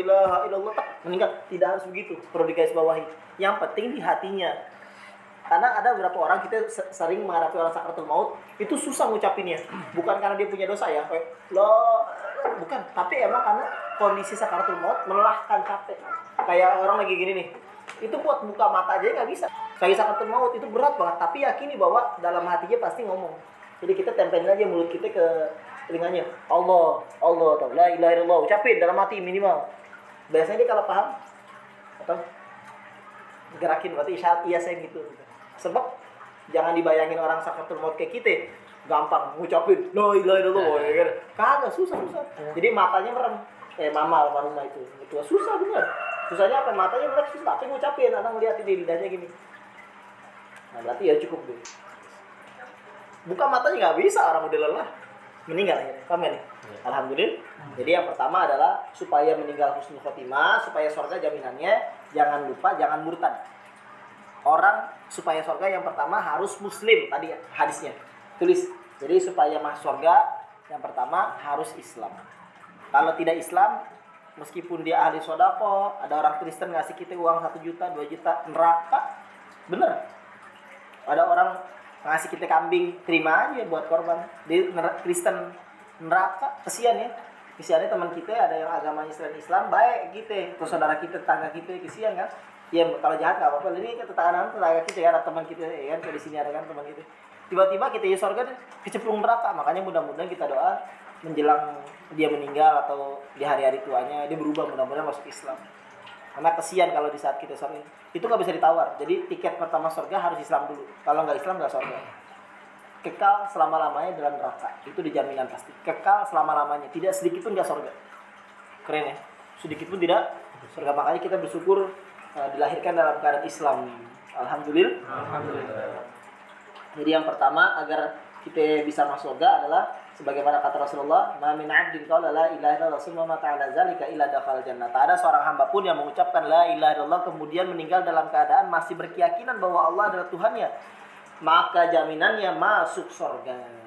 ilaha illallah tak meninggal. Tidak harus begitu perlu digarisbawahi yang penting di hatinya. Karena ada beberapa orang kita se- sering menghadapi orang sakratul maut itu susah ngucapinnya. Bukan karena dia punya dosa ya kayak lo bukan tapi emang karena kondisi sakratul maut melelahkan capek. Kayak orang lagi gini nih itu buat buka mata aja nggak bisa. Lagi sakratul maut itu berat banget tapi yakini bahwa dalam hatinya pasti ngomong. Jadi kita tempelin aja mulut kita ke telinganya. Allah Allah la ilaha illallah. Ucapin dalam hati minimal biasanya dia kalau paham atau gerakin berarti isyarat iya saya gitu. Sebab jangan dibayangin orang sakratul maut kayak kita gampang ngucapin la ilaha illallah ya kan? Kagak susah susah. Jadi matanya merem. Kayak mama almarhumah itu. Itu susah bener. Susahnya apa? Matanya merem susah. Tapi ngucapin anak ngeliat di lidahnya gini. Nah berarti ya cukup deh. Buka matanya nggak bisa orang udah lelah meninggal akhirnya. Paham ya nih? Alhamdulillah. Jadi yang pertama adalah supaya meninggal husnul khotimah supaya surga jaminannya jangan lupa jangan murtad. Orang supaya surga yang pertama harus muslim tadi hadisnya. Tulis. Jadi supaya masuk surga yang pertama harus Islam. Kalau tidak Islam meskipun dia ahli sodako ada orang Kristen ngasih kita uang satu juta dua juta neraka. Bener. Ada orang ngasih kita kambing terima aja buat korban. Di Kristen neraka kesian ya. Kesiannya teman kita ada yang agamanya selain Islam baik gitu terus saudara kita tetangga kita kesian kan? Ya kalau jahat nggak apa-apa. Ini tetangga tetangga kita ya teman kita ya kan? Di sini ada kan teman kita. Tiba-tiba kita ya surga kecemplung neraka. Makanya mudah-mudahan kita doa menjelang dia meninggal atau di hari-hari tuanya dia berubah mudah-mudahan masuk Islam karena kesian kalau di saat kita surga itu nggak bisa ditawar. Jadi tiket pertama surga harus Islam dulu. Kalau nggak Islam nggak surga. Kekal selama lamanya dalam neraka. Itu dijaminan pasti. Kekal selama lamanya tidak sedikit pun nggak surga. Keren ya? Sedikit pun tidak surga. Makanya kita bersyukur uh, dilahirkan dalam keadaan Islam. Alhamdulillah. Jadi yang pertama agar kita bisa masuk surga adalah sebagaimana kata Rasulullah, "Ma min 'abdin qala la ilaha illallah summa mata 'ala zalika illa dakhala jannah." Tak ada seorang hamba pun yang mengucapkan la ilaha illallah kemudian meninggal dalam keadaan masih berkeyakinan bahwa Allah adalah Tuhannya, maka jaminannya masuk surga.